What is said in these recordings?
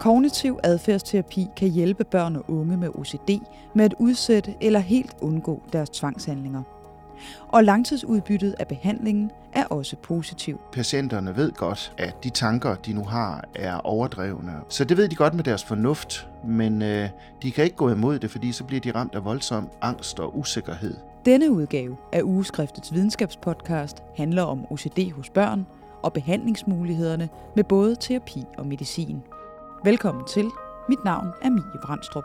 Kognitiv adfærdsterapi kan hjælpe børn og unge med OCD med at udsætte eller helt undgå deres tvangshandlinger. Og langtidsudbyttet af behandlingen er også positiv. Patienterne ved godt, at de tanker, de nu har, er overdrevne. Så det ved de godt med deres fornuft, men øh, de kan ikke gå imod det, fordi så bliver de ramt af voldsom angst og usikkerhed. Denne udgave af Ugeskriftets videnskabspodcast handler om OCD hos børn og behandlingsmulighederne med både terapi og medicin. Velkommen til. Mit navn er Mie Brandstrup.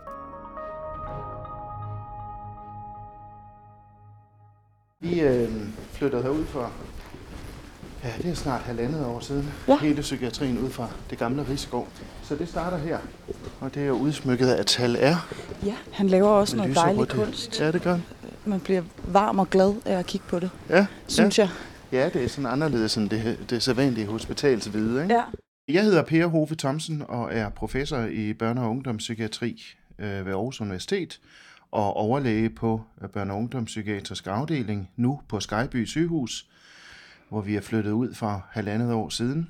Vi øh, flyttede herud for, ja, det er snart halvandet år siden, Ja. hele psykiatrien ud fra det gamle Rigsgaard. Så det starter her, og det er udsmykket af Tal R. Ja, han laver også noget dejlig kunst. Ja, det gør han. Man bliver varm og glad af at kigge på det, Ja, synes ja. jeg. ja, det er sådan anderledes end det, det sædvanlige hospitalsvide. Ikke? Ja. Jeg hedder Per Hove Thomsen og er professor i børne- og ungdomspsykiatri øh, ved Aarhus Universitet og overlæge på øh, børne- og ungdomspsykiatrisk afdeling nu på Skyby sygehus, hvor vi er flyttet ud for halvandet år siden.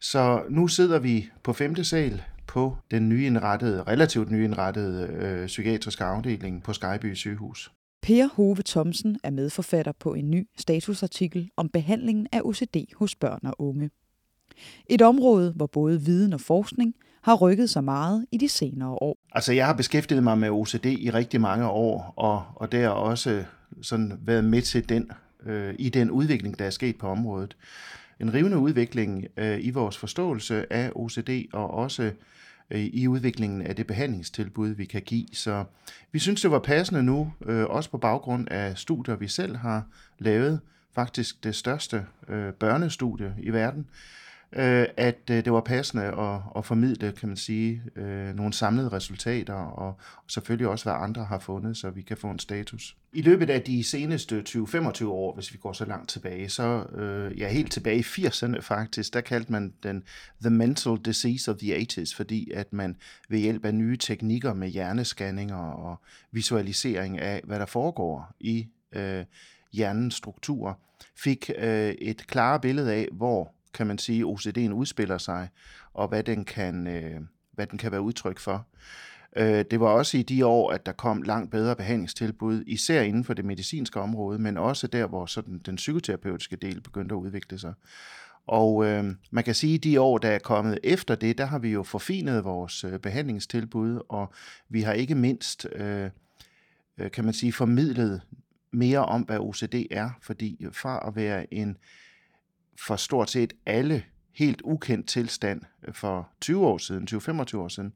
Så nu sidder vi på femte sal på den nyindrettede, relativt nyindrettede øh, psykiatriske afdeling på Skyby sygehus. Per Hove Thomsen er medforfatter på en ny statusartikel om behandlingen af OCD hos børn og unge. Et område, hvor både viden og forskning har rykket sig meget i de senere år. Altså, jeg har beskæftiget mig med OCD i rigtig mange år, og, og der har også sådan været med til den, øh, i den udvikling, der er sket på området. En rivende udvikling øh, i vores forståelse af OCD, og også øh, i udviklingen af det behandlingstilbud, vi kan give. Så vi synes, det var passende nu, øh, også på baggrund af studier, vi selv har lavet, faktisk det største øh, børnestudie i verden, øh, at øh, det var passende at, at formidle, kan man sige, øh, nogle samlede resultater, og, selvfølgelig også, hvad andre har fundet, så vi kan få en status. I løbet af de seneste 20-25 år, hvis vi går så langt tilbage, så øh, ja, helt tilbage i 80'erne faktisk, der kaldte man den The Mental Disease of the 80s, fordi at man ved hjælp af nye teknikker med hjernescanninger og visualisering af, hvad der foregår i øh, hjernens struktur, fik øh, et klare billede af, hvor kan man sige, OCD'en udspiller sig, og hvad den kan, øh, hvad den kan være udtryk for. Øh, det var også i de år, at der kom langt bedre behandlingstilbud, især inden for det medicinske område, men også der, hvor sådan den psykoterapeutiske del begyndte at udvikle sig. Og øh, man kan sige, at de år, der er kommet efter det, der har vi jo forfinet vores øh, behandlingstilbud, og vi har ikke mindst, øh, øh kan man sige, formidlet mere om, hvad OCD er, fordi fra at være en for stort set alle helt ukendt tilstand øh, for 20 år siden, 20-25 år siden,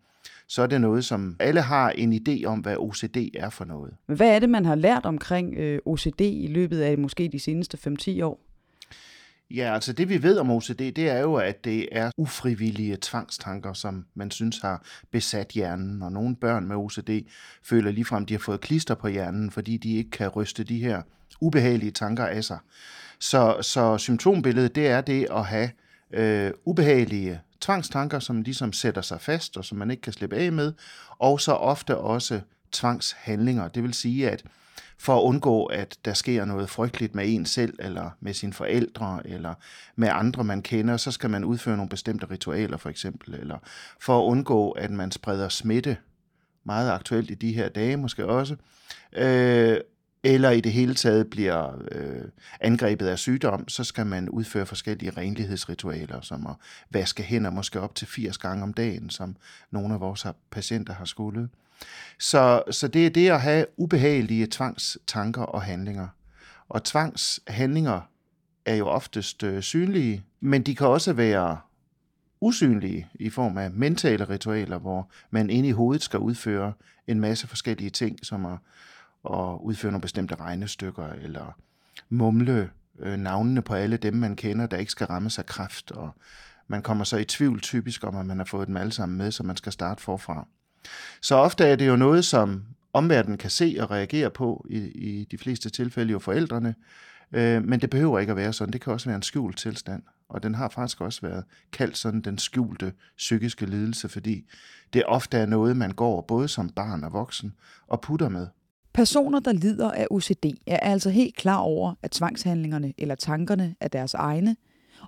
så er det noget, som alle har en idé om, hvad OCD er for noget. Men hvad er det, man har lært omkring øh, OCD i løbet af måske de seneste 5-10 år? Ja, altså det vi ved om OCD, det er jo, at det er ufrivillige tvangstanker, som man synes har besat hjernen. Og nogle børn med OCD føler ligefrem, at de har fået klister på hjernen, fordi de ikke kan ryste de her ubehagelige tanker af sig. Så, så symptombilledet, det er det at have øh, ubehagelige tvangstanker, som ligesom sætter sig fast, og som man ikke kan slippe af med, og så ofte også tvangshandlinger. Det vil sige, at for at undgå, at der sker noget frygteligt med en selv, eller med sine forældre, eller med andre, man kender, så skal man udføre nogle bestemte ritualer, for eksempel, eller for at undgå, at man spreder smitte, meget aktuelt i de her dage måske også, øh, eller i det hele taget bliver øh, angrebet af sygdom, så skal man udføre forskellige renlighedsritualer, som at vaske hænder måske op til 80 gange om dagen, som nogle af vores patienter har skulle. Så, så det er det at have ubehagelige tvangstanker og handlinger. Og tvangshandlinger er jo oftest øh, synlige, men de kan også være usynlige i form af mentale ritualer, hvor man inde i hovedet skal udføre en masse forskellige ting, som at, at udføre nogle bestemte regnestykker, eller mumle øh, navnene på alle dem, man kender, der ikke skal ramme sig kraft, og man kommer så i tvivl typisk om, at man har fået dem alle sammen med, så man skal starte forfra. Så ofte er det jo noget, som omverdenen kan se og reagere på, i, i de fleste tilfælde jo forældrene, øh, men det behøver ikke at være sådan. Det kan også være en skjult tilstand, og den har faktisk også været kaldt sådan den skjulte psykiske lidelse, fordi det ofte er noget, man går både som barn og voksen og putter med. Personer, der lider af OCD, er altså helt klar over, at tvangshandlingerne eller tankerne er deres egne,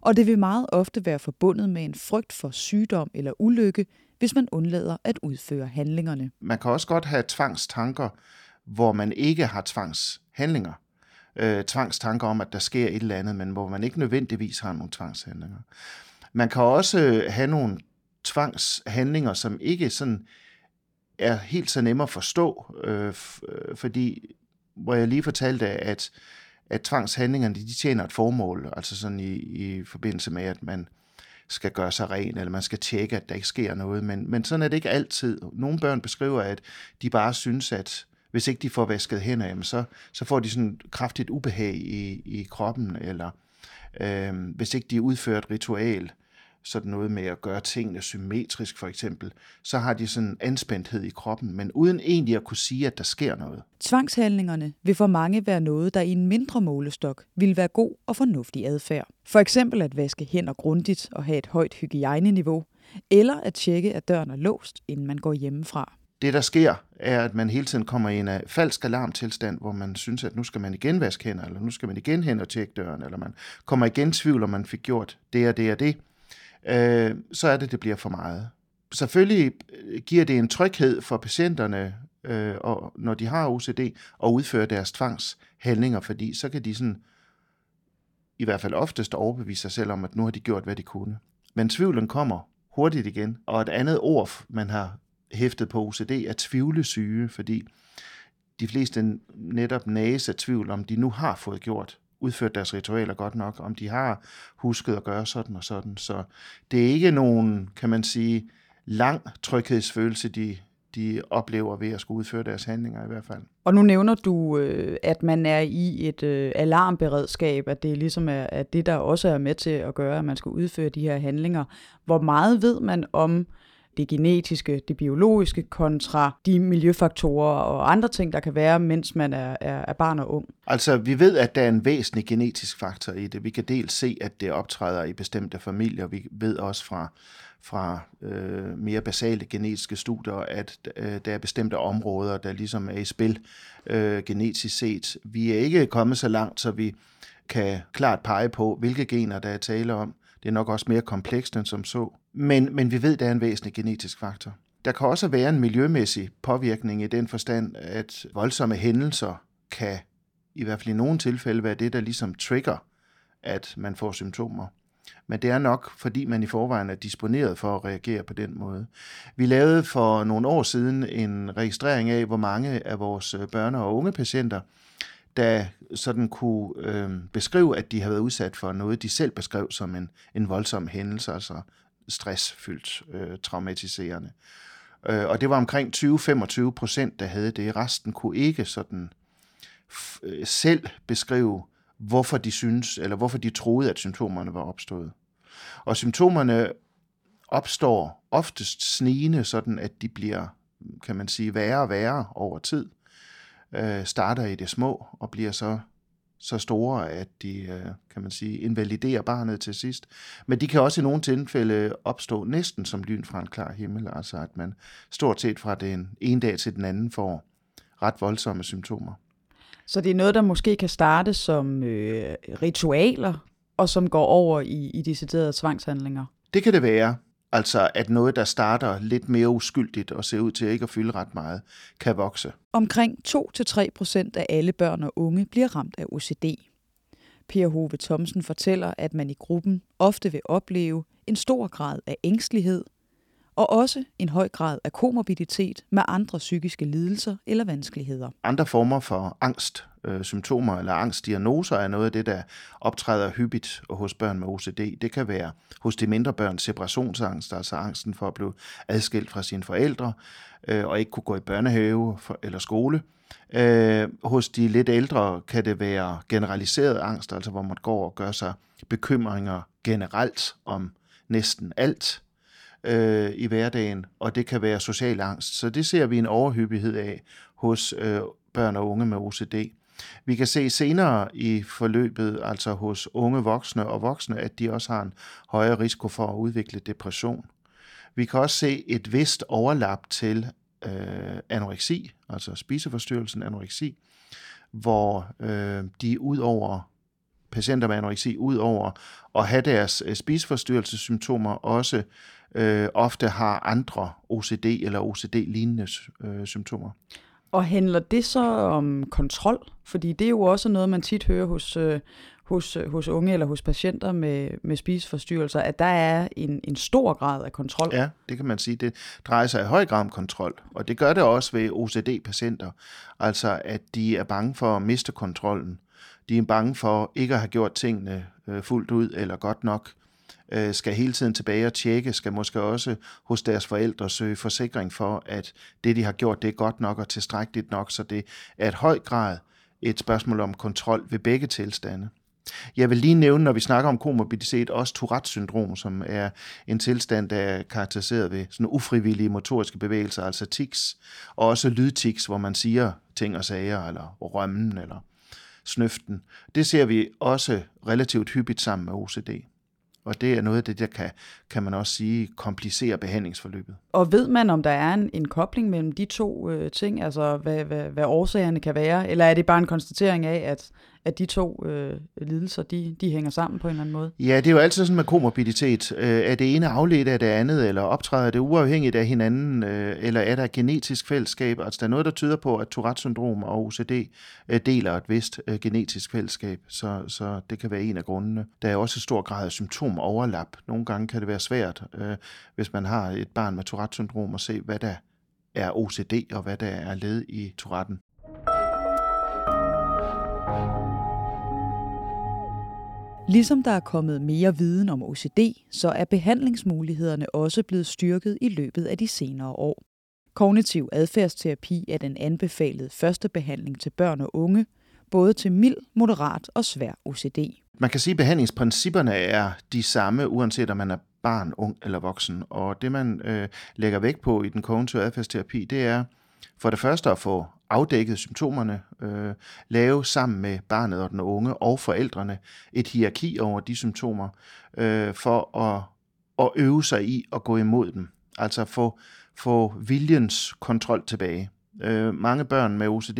og det vil meget ofte være forbundet med en frygt for sygdom eller ulykke, hvis man undlader at udføre handlingerne. Man kan også godt have tvangstanker, hvor man ikke har tvangshandlinger. Øh, tvangstanker om, at der sker et eller andet, men hvor man ikke nødvendigvis har nogle tvangshandlinger. Man kan også have nogle tvangshandlinger, som ikke sådan er helt så nemme at forstå, øh, øh, fordi hvor jeg lige fortalte, at, at tvangshandlingerne de tjener et formål, altså sådan i, i forbindelse med, at man skal gøre sig ren, eller man skal tjekke, at der ikke sker noget, men, men sådan er det ikke altid. Nogle børn beskriver, at de bare synes, at hvis ikke de får vasket hænder, jamen så, så får de sådan kraftigt ubehag i, i kroppen, eller øh, hvis ikke de udfører et ritual, sådan noget med at gøre tingene symmetrisk for eksempel, så har de sådan en anspændthed i kroppen, men uden egentlig at kunne sige, at der sker noget. Tvangshandlingerne vil for mange være noget, der i en mindre målestok vil være god og fornuftig adfærd. For eksempel at vaske hænder grundigt og have et højt hygiejneniveau, eller at tjekke, at døren er låst, inden man går hjemmefra. Det, der sker, er, at man hele tiden kommer i en uh, falsk alarmtilstand, hvor man synes, at nu skal man igen vaske hænder, eller nu skal man igen hen og tjekke døren, eller man kommer igen i tvivl, om man fik gjort det og det og det øh, så er det, det bliver for meget. Selvfølgelig øh, giver det en tryghed for patienterne, øh, og når de har OCD, at udføre deres tvangshandlinger, fordi så kan de sådan, i hvert fald oftest overbevise sig selv om, at nu har de gjort, hvad de kunne. Men tvivlen kommer hurtigt igen, og et andet ord, man har hæftet på OCD, er tvivlesyge, fordi de fleste netop næse af tvivl, om de nu har fået gjort udført deres ritualer godt nok, om de har husket at gøre sådan og sådan. Så det er ikke nogen, kan man sige, lang tryghedsfølelse, de, de oplever ved at skulle udføre deres handlinger i hvert fald. Og nu nævner du, øh, at man er i et øh, alarmberedskab, at det ligesom er at det, der også er med til at gøre, at man skal udføre de her handlinger. Hvor meget ved man om det genetiske, det biologiske, kontra de miljøfaktorer og andre ting, der kan være, mens man er, er, er barn og ung? Altså, vi ved, at der er en væsentlig genetisk faktor i det. Vi kan dels se, at det optræder i bestemte familier. Vi ved også fra, fra øh, mere basale genetiske studier, at øh, der er bestemte områder, der ligesom er i spil øh, genetisk set. Vi er ikke kommet så langt, så vi kan klart pege på, hvilke gener der er tale om. Det er nok også mere komplekst end som så. Men, men vi ved, at der er en væsentlig genetisk faktor. Der kan også være en miljømæssig påvirkning i den forstand, at voldsomme hændelser kan i hvert fald i nogle tilfælde være det, der ligesom trigger, at man får symptomer. Men det er nok, fordi man i forvejen er disponeret for at reagere på den måde. Vi lavede for nogle år siden en registrering af, hvor mange af vores øh, børne- og unge patienter, der sådan kunne øh, beskrive, at de havde været udsat for noget, de selv beskrev som en, en voldsom hændelse, altså stressfyldt, øh, traumatiserende. Øh, og det var omkring 20-25 procent, der havde det. Resten kunne ikke sådan f- øh, selv beskrive, hvorfor de synes, eller hvorfor de troede, at symptomerne var opstået. Og symptomerne opstår oftest snigende, sådan at de bliver, kan man sige, værre og værre over tid. Øh, starter i det små og bliver så så store, at de, øh, kan man sige, invaliderer barnet til sidst. Men de kan også i nogle tilfælde opstå næsten som lyn fra en klar himmel, altså at man stort set fra den ene dag til den anden får ret voldsomme symptomer. Så det er noget, der måske kan starte som øh, ritualer, og som går over i, i deciderede tvangshandlinger? Det kan det være. Altså at noget, der starter lidt mere uskyldigt og ser ud til ikke at fylde ret meget, kan vokse. Omkring 2-3 procent af alle børn og unge bliver ramt af OCD. Per Hove Thomsen fortæller, at man i gruppen ofte vil opleve en stor grad af ængstelighed, og også en høj grad af komorbiditet med andre psykiske lidelser eller vanskeligheder. Andre former for angst, øh, symptomer eller angstdiagnoser er noget af det, der optræder hyppigt hos børn med OCD. Det kan være hos de mindre børn separationsangst, altså angsten for at blive adskilt fra sine forældre øh, og ikke kunne gå i børnehave for, eller skole. Øh, hos de lidt ældre kan det være generaliseret angst, altså hvor man går og gør sig bekymringer generelt om næsten alt øh, i hverdagen, og det kan være social angst. Så det ser vi en overhyppighed af hos øh, børn og unge med OCD. Vi kan se senere i forløbet, altså hos unge voksne og voksne, at de også har en højere risiko for at udvikle depression. Vi kan også se et vist overlap til øh, anoreksi, altså spiseforstyrrelsen anoreksi, hvor øh, de ud over patienter med anoreksi, ud over at have deres øh, spiseforstyrrelsessymptomer, også øh, ofte har andre OCD eller OCD-lignende øh, symptomer. Og handler det så om kontrol? Fordi det er jo også noget, man tit hører hos, øh, hos, øh, hos unge eller hos patienter med, med spiseforstyrrelser, at der er en, en stor grad af kontrol. Ja, det kan man sige. Det drejer sig i høj grad om kontrol, og det gør det også ved OCD-patienter. Altså, at de er bange for at miste kontrollen. De er bange for ikke at have gjort tingene øh, fuldt ud eller godt nok øh, skal hele tiden tilbage og tjekke, skal måske også hos deres forældre søge forsikring for, at det, de har gjort, det er godt nok og tilstrækkeligt nok, så det er et høj grad et spørgsmål om kontrol ved begge tilstande. Jeg vil lige nævne, når vi snakker om komorbiditet, også Tourettes syndrom, som er en tilstand, der er karakteriseret ved sådan ufrivillige motoriske bevægelser, altså tics, og også lydtics, hvor man siger ting og sager, eller rømmen, eller snøften. Det ser vi også relativt hyppigt sammen med OCD. Og det er noget af det, der kan, kan man også sige, komplicere behandlingsforløbet. Og ved man, om der er en, en kobling mellem de to øh, ting, altså hvad, hvad, hvad årsagerne kan være, eller er det bare en konstatering af, at, at de to øh, lidelser, de, de hænger sammen på en eller anden måde? Ja, det er jo altid sådan med komorbiditet. Øh, er det ene afledt af det andet, eller optræder det uafhængigt af hinanden, øh, eller er der et genetisk fællesskab? Altså der er noget, der tyder på, at Tourette-syndrom og OCD øh, deler et vist øh, genetisk fællesskab, så, så det kan være en af grundene. Der er også et stor grad af symptomoverlap. Nogle gange kan det være svært, øh, hvis man har et barn med Tourette-syndrom, at se, hvad der er OCD, og hvad der er led i Touretten. Ligesom der er kommet mere viden om OCD, så er behandlingsmulighederne også blevet styrket i løbet af de senere år. Kognitiv adfærdsterapi er den anbefalede første behandling til børn og unge, både til mild, moderat og svær OCD. Man kan sige, at behandlingsprincipperne er de samme, uanset om man er barn, ung eller voksen. Og det, man øh, lægger vægt på i den kognitive adfærdsterapi, det er for det første at få afdækket symptomerne, øh, lave sammen med barnet og den unge og forældrene et hierarki over de symptomer, øh, for at, at øve sig i at gå imod dem. Altså få, få viljens kontrol tilbage. Øh, mange børn med OCD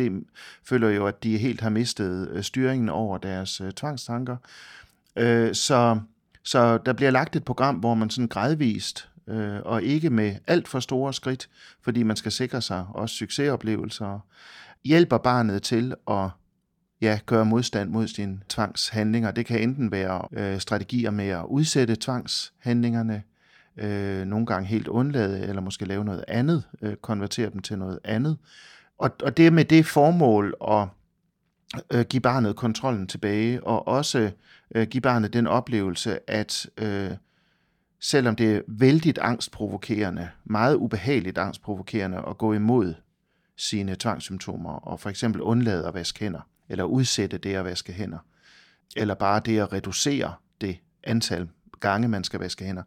føler jo, at de helt har mistet øh, styringen over deres øh, tvangstanker. Øh, så, så der bliver lagt et program, hvor man sådan gradvist øh, og ikke med alt for store skridt, fordi man skal sikre sig også succesoplevelser, hjælper barnet til at ja, gøre modstand mod sine tvangshandlinger. Det kan enten være øh, strategier med at udsætte tvangshandlingerne, øh, nogle gange helt undlade, eller måske lave noget andet, øh, konvertere dem til noget andet. Og, og det er med det formål at øh, give barnet kontrollen tilbage, og også øh, give barnet den oplevelse, at øh, selvom det er vældig angstprovokerende, meget ubehageligt angstprovokerende at gå imod sine tvangssymptomer og for eksempel undlade at vaske hænder, eller udsætte det at vaske hænder, eller bare det at reducere det antal gange, man skal vaske hænder,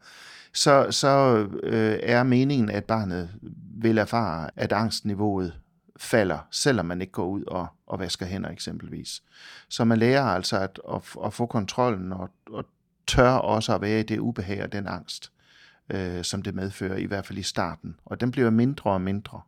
så, så øh, er meningen, at barnet vil erfare, at angstniveauet falder, selvom man ikke går ud og, og vasker hænder eksempelvis. Så man lærer altså at, at, at få kontrollen og, og tør også at være i det ubehag og den angst, øh, som det medfører, i hvert fald i starten. Og den bliver mindre og mindre.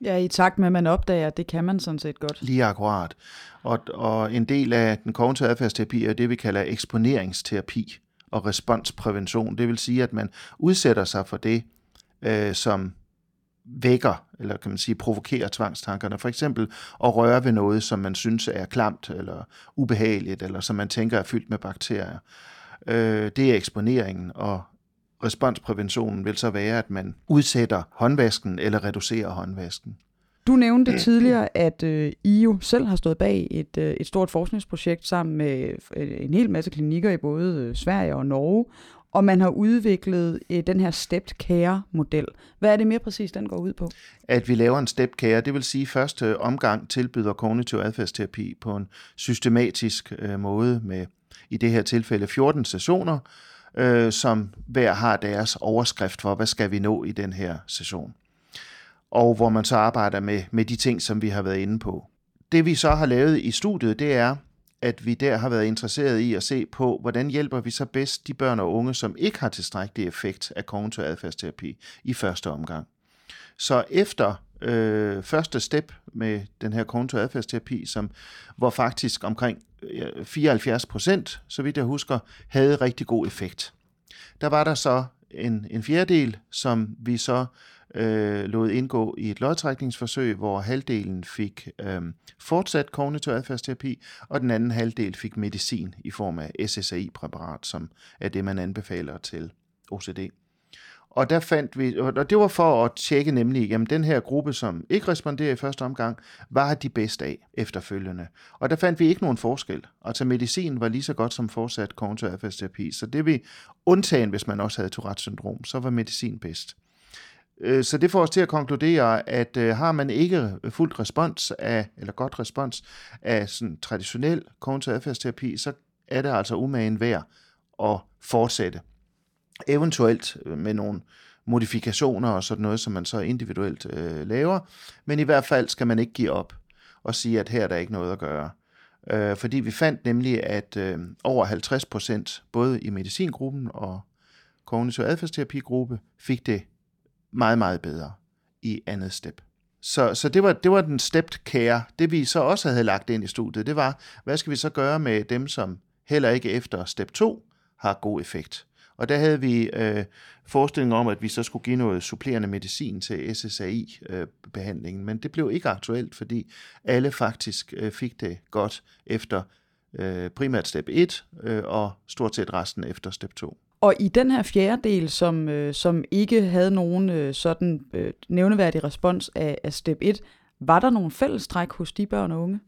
Ja, i takt med, at man opdager, at det kan man sådan set godt. Lige akkurat. Og, og en del af den kognitive adfærdsterapi er det, vi kalder eksponeringsterapi og responsprævention. Det vil sige, at man udsætter sig for det, øh, som vækker, eller kan man sige, provokerer tvangstankerne. For eksempel at røre ved noget, som man synes er klamt eller ubehageligt, eller som man tænker er fyldt med bakterier. Øh, det er eksponeringen, og responspræventionen vil så være, at man udsætter håndvasken eller reducerer håndvasken. Du nævnte tidligere, at øh, I jo selv har stået bag et, øh, et stort forskningsprojekt sammen med øh, en hel masse klinikker i både øh, Sverige og Norge, og man har udviklet øh, den her stepped care-model. Hvad er det mere præcis, den går ud på? At vi laver en stepped care, det vil sige første omgang tilbyder kognitiv adfærdsterapi på en systematisk øh, måde med i det her tilfælde 14 sessioner, øh, som hver har deres overskrift for, hvad skal vi nå i den her session. Og hvor man så arbejder med, med de ting, som vi har været inde på. Det vi så har lavet i studiet, det er, at vi der har været interesseret i at se på, hvordan hjælper vi så bedst de børn og unge, som ikke har tilstrækkelig effekt af kognitiv adfærdsterapi i første omgang. Så efter øh, første step med den her kognitiv adfærdsterapi, som, hvor faktisk omkring 74 procent, så vidt jeg husker, havde rigtig god effekt. Der var der så en, en fjerdedel, som vi så øh, lod indgå i et lodtrækningsforsøg, hvor halvdelen fik øh, fortsat kognitiv adfærdsterapi, og den anden halvdel fik medicin i form af SSRI-præparat, som er det, man anbefaler til OCD. Og der fandt vi, og det var for at tjekke nemlig, jamen den her gruppe, som ikke responderer i første omgang, var de bedst af efterfølgende. Og der fandt vi ikke nogen forskel. Altså medicin var lige så godt som fortsat kognitiv adfærdsterapi. Så det vi undtagen, hvis man også havde Tourette syndrom, så var medicin bedst. Øh, så det får os til at konkludere, at øh, har man ikke fuldt respons af, eller godt respons af sådan traditionel kognitiv adfærdsterapi, så er det altså umagen værd at fortsætte. Eventuelt øh, med nogle modifikationer og sådan noget, som man så individuelt øh, laver, men i hvert fald skal man ikke give op og sige, at her er der ikke noget at gøre. Øh, fordi vi fandt nemlig, at øh, over 50 procent, både i medicingruppen og kognitiv adfærdsterapigruppe, fik det meget, meget bedre i andet step. Så, så det, var, det var den stepped care. Det vi så også havde lagt ind i studiet, det var, hvad skal vi så gøre med dem, som heller ikke efter step 2 har god effekt. Og der havde vi øh, forestilling om, at vi så skulle give noget supplerende medicin til SSAI-behandlingen, øh, men det blev ikke aktuelt, fordi alle faktisk øh, fik det godt efter øh, primært step 1 øh, og stort set resten efter step 2. Og i den her fjerdedel, som, øh, som ikke havde nogen øh, sådan øh, nævneværdig respons af, af step 1, var der nogle fællestræk hos de børn og unge?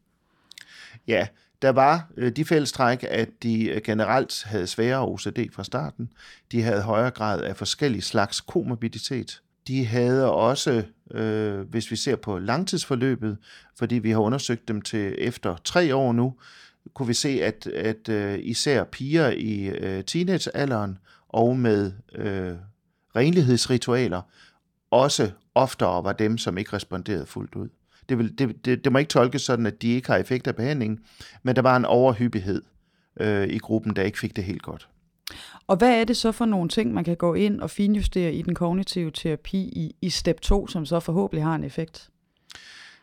Ja, der var øh, de fællestræk, at de øh, generelt havde sværere OCD fra starten. De havde højere grad af forskellige slags komorbiditet. De havde også, øh, hvis vi ser på langtidsforløbet, fordi vi har undersøgt dem til efter tre år nu, kunne vi se, at, at øh, især piger i øh, teenagealderen og med øh, renlighedsritualer også oftere var dem, som ikke responderede fuldt ud. Det, vil, det, det, det må ikke tolkes sådan, at de ikke har effekt af behandlingen, men der var en overhyppighed øh, i gruppen, der ikke fik det helt godt. Og hvad er det så for nogle ting, man kan gå ind og finjustere i den kognitive terapi i, i step 2, som så forhåbentlig har en effekt?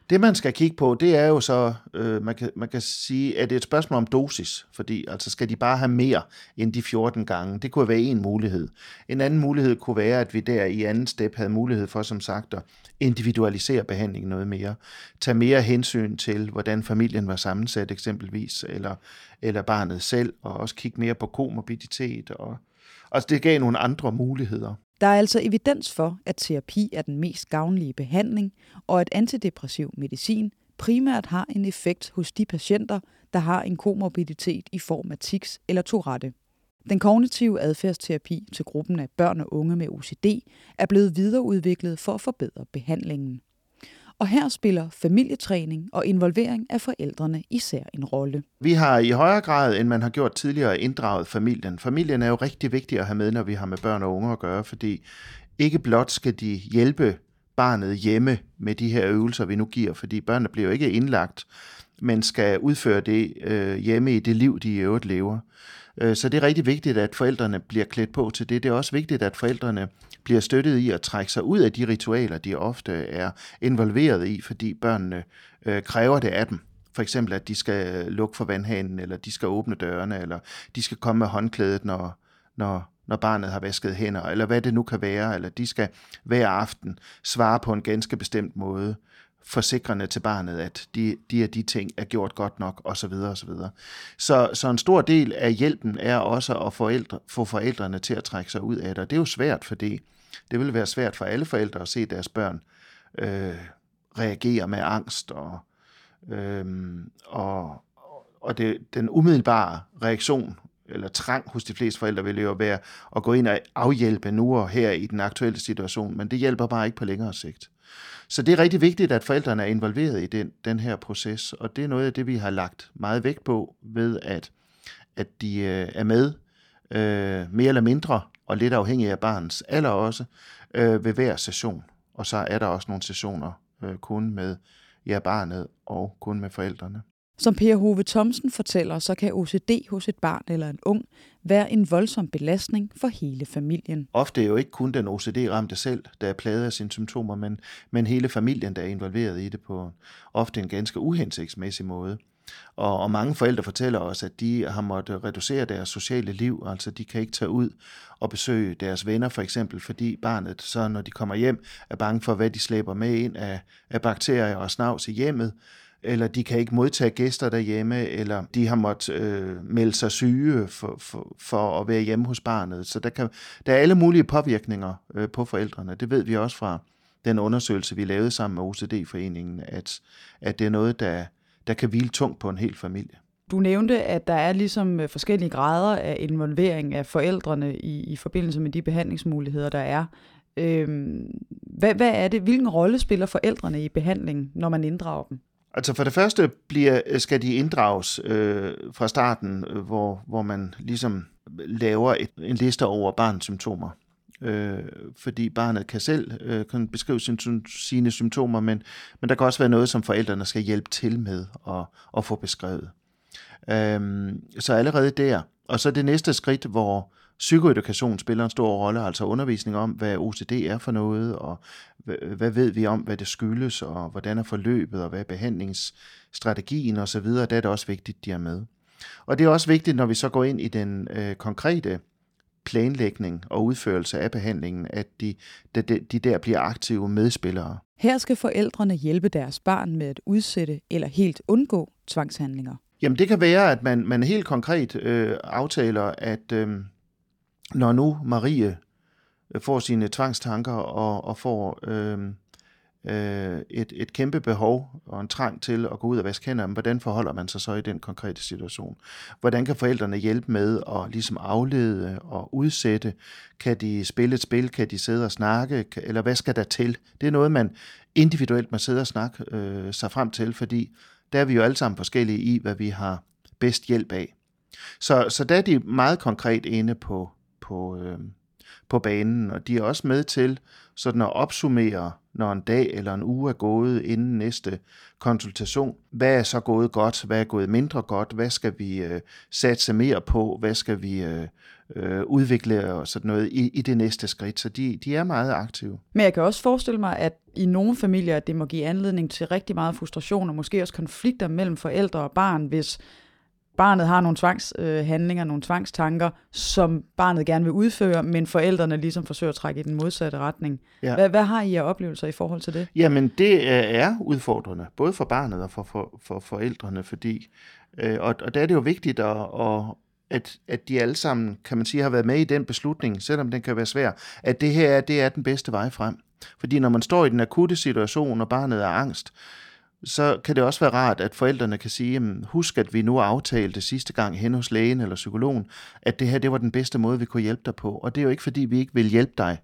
Det man skal kigge på, det er jo så, øh, man, kan, man kan sige, at det er et spørgsmål om dosis, fordi altså skal de bare have mere end de 14 gange? Det kunne være en mulighed. En anden mulighed kunne være, at vi der i anden step havde mulighed for, som sagt, at individualisere behandlingen noget mere. Tage mere hensyn til, hvordan familien var sammensat eksempelvis, eller, eller barnet selv, og også kigge mere på komorbiditet. Og, altså det gav nogle andre muligheder. Der er altså evidens for, at terapi er den mest gavnlige behandling, og at antidepressiv medicin primært har en effekt hos de patienter, der har en komorbiditet i form af tics eller Tourette. Den kognitive adfærdsterapi til gruppen af børn og unge med OCD er blevet videreudviklet for at forbedre behandlingen. Og her spiller familietræning og involvering af forældrene især en rolle. Vi har i højere grad, end man har gjort tidligere, inddraget familien. Familien er jo rigtig vigtig at have med, når vi har med børn og unge at gøre, fordi ikke blot skal de hjælpe barnet hjemme med de her øvelser, vi nu giver, fordi børnene bliver jo ikke indlagt, men skal udføre det øh, hjemme i det liv, de i øvrigt lever. Øh, så det er rigtig vigtigt, at forældrene bliver klædt på til det. Det er også vigtigt, at forældrene bliver støttet i at trække sig ud af de ritualer, de ofte er involveret i, fordi børnene øh, kræver det af dem. For eksempel, at de skal lukke for vandhanen, eller de skal åbne dørene, eller de skal komme med håndklædet, når, når, når barnet har vasket hænder, eller hvad det nu kan være, eller de skal hver aften svare på en ganske bestemt måde forsikrende til barnet, at de, de og de ting er gjort godt nok, osv. osv. Så, så en stor del af hjælpen er også at forældre, få forældrene til at trække sig ud af det, og det er jo svært, fordi det vil være svært for alle forældre at se deres børn øh, reagere med angst, og, øh, og, og det, den umiddelbare reaktion eller trang hos de fleste forældre vil jo være at gå ind og afhjælpe nu og her i den aktuelle situation, men det hjælper bare ikke på længere sigt. Så det er rigtig vigtigt, at forældrene er involveret i den, den her proces, og det er noget af det, vi har lagt meget vægt på ved, at, at de øh, er med øh, mere eller mindre, og lidt afhængig af barnets alder også, øh, ved hver session. Og så er der også nogle sessioner øh, kun med ja, barnet og kun med forældrene. Som Per Hove Thomsen fortæller, så kan OCD hos et barn eller en ung være en voldsom belastning for hele familien. Ofte er jo ikke kun den OCD-ramte selv, der er plaget af sine symptomer, men, men hele familien, der er involveret i det på ofte en ganske uhensigtsmæssig måde. Og, og mange forældre fortæller os, at de har måttet reducere deres sociale liv, altså de kan ikke tage ud og besøge deres venner for eksempel, fordi barnet så, når de kommer hjem, er bange for, hvad de slæber med ind af, af bakterier og snavs i hjemmet, eller de kan ikke modtage gæster derhjemme, eller de har måttet øh, melde sig syge for, for, for at være hjemme hos barnet. Så der, kan, der er alle mulige påvirkninger øh, på forældrene. Det ved vi også fra den undersøgelse, vi lavede sammen med OCD-foreningen, at, at det er noget, der, der kan hvile tungt på en hel familie. Du nævnte, at der er ligesom øh, forskellige grader af involvering af forældrene i, i forbindelse med de behandlingsmuligheder, der er. Øhm, hvad, hvad er det? Hvilken rolle spiller forældrene i behandlingen, når man inddrager dem? Altså for det første bliver, øh, skal de inddrages øh, fra starten, øh, hvor, hvor man ligesom laver et, en liste over barnets symptomer. Øh, fordi barnet kan selv øh, kan beskrive sin, sine symptomer, men, men der kan også være noget, som forældrene skal hjælpe til med at, at få beskrevet. Øh, så allerede der. Og så det næste skridt, hvor psykoedukation spiller en stor rolle, altså undervisning om, hvad OCD er for noget, og hvad ved vi om, hvad det skyldes, og hvordan er forløbet, og hvad er behandlingsstrategien osv., der er det også vigtigt, de er med. Og det er også vigtigt, når vi så går ind i den øh, konkrete planlægning og udførelse af behandlingen, at de, de, de der bliver aktive medspillere. Her skal forældrene hjælpe deres barn med at udsætte eller helt undgå tvangshandlinger. Jamen det kan være, at man, man helt konkret øh, aftaler, at øh, når nu Marie øh, får sine tvangstanker og, og får øh, øh, et, et kæmpe behov og en trang til at gå ud og vaske hænder, hvordan forholder man sig så i den konkrete situation? Hvordan kan forældrene hjælpe med at ligesom aflede og udsætte? Kan de spille et spil? Kan de sidde og snakke? Eller hvad skal der til? Det er noget, man individuelt må sidde og snakke øh, sig frem til, fordi der er vi jo alle sammen forskellige i, hvad vi har bedst hjælp af. Så, så der er de meget konkret inde på, på, øh, på banen, og de er også med til sådan at opsummere, når en dag eller en uge er gået inden næste konsultation. Hvad er så gået godt? Hvad er gået mindre godt? Hvad skal vi øh, satse mere på? Hvad skal vi øh, øh, udvikle og sådan noget i, i det næste skridt? Så de, de er meget aktive. Men jeg kan også forestille mig, at i nogle familier, det må give anledning til rigtig meget frustration og måske også konflikter mellem forældre og barn, hvis barnet har nogle tvangshandlinger, øh, nogle tvangstanker, som barnet gerne vil udføre, men forældrene ligesom forsøger at trække i den modsatte retning. Ja. Hvad, hvad har I af oplevelser i forhold til det? Jamen, det er udfordrende, både for barnet og for, for, for forældrene, fordi, øh, og, og der er det jo vigtigt, at, at, at, at de alle sammen, kan man sige, har været med i den beslutning, selvom den kan være svær, at det her det er den bedste vej frem. Fordi når man står i den akutte situation, og barnet er angst, så kan det også være rart, at forældrene kan sige, jamen, husk at vi nu aftalte sidste gang hen hos lægen eller psykologen, at det her det var den bedste måde, vi kunne hjælpe dig på. Og det er jo ikke fordi, vi ikke vil hjælpe dig,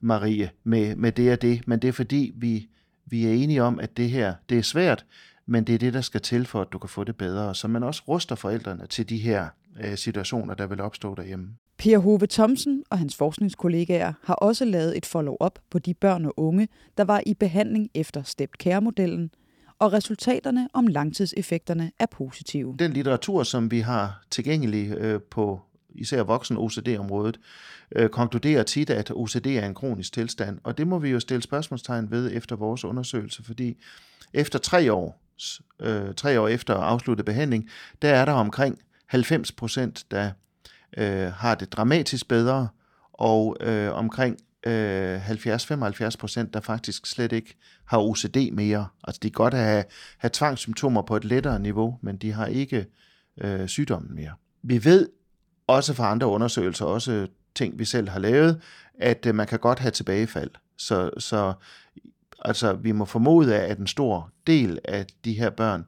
Marie, med, med det og det, men det er fordi, vi, vi er enige om, at det her det er svært, men det er det, der skal til for, at du kan få det bedre. Så man også ruster forældrene til de her øh, situationer, der vil opstå derhjemme. Per Hove Thomsen og hans forskningskollegaer har også lavet et follow-up på de børn og unge, der var i behandling efter Stepped Care-modellen – og resultaterne om langtidseffekterne er positive. Den litteratur, som vi har tilgængelig øh, på især voksen OCD-området, øh, konkluderer tit, at OCD er en kronisk tilstand, og det må vi jo stille spørgsmålstegn ved efter vores undersøgelse, fordi efter tre år, øh, tre år efter afsluttet behandling, der er der omkring 90 procent, der øh, har det dramatisk bedre, og øh, omkring øh, 70-75 procent, der faktisk slet ikke har OCD mere. Altså de kan godt have, have tvangssymptomer på et lettere niveau, men de har ikke øh, sygdommen mere. Vi ved også fra andre undersøgelser, også ting vi selv har lavet, at øh, man kan godt have tilbagefald. Så, så altså, vi må formode, at en stor del af de her børn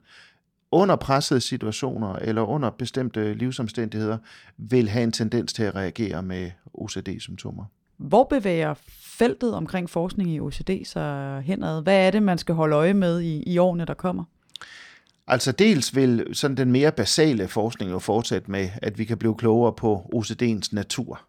under pressede situationer eller under bestemte livsomstændigheder vil have en tendens til at reagere med OCD-symptomer. Hvor bevæger feltet omkring forskning i OCD sig henad? Hvad er det, man skal holde øje med i, i årene, der kommer? Altså dels vil sådan den mere basale forskning jo fortsætte med, at vi kan blive klogere på OCD'ens natur,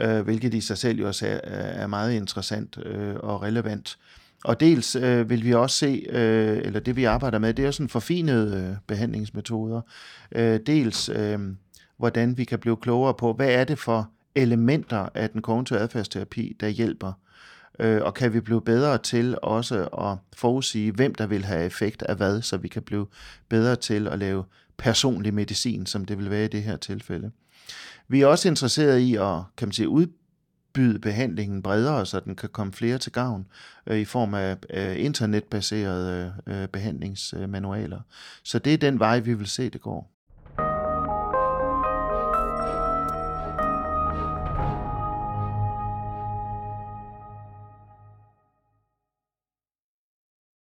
øh, hvilket i sig selv jo også er, er meget interessant øh, og relevant. Og dels øh, vil vi også se, øh, eller det vi arbejder med, det er sådan forfinede øh, behandlingsmetoder. Øh, dels øh, hvordan vi kan blive klogere på, hvad er det for elementer af den kognitive adfærdsterapi, der hjælper. Øh, og kan vi blive bedre til også at forudsige, hvem der vil have effekt af hvad, så vi kan blive bedre til at lave personlig medicin, som det vil være i det her tilfælde. Vi er også interesseret i at kan man sige, udbyde behandlingen bredere, så den kan komme flere til gavn øh, i form af øh, internetbaserede øh, behandlingsmanualer. Så det er den vej, vi vil se, det går.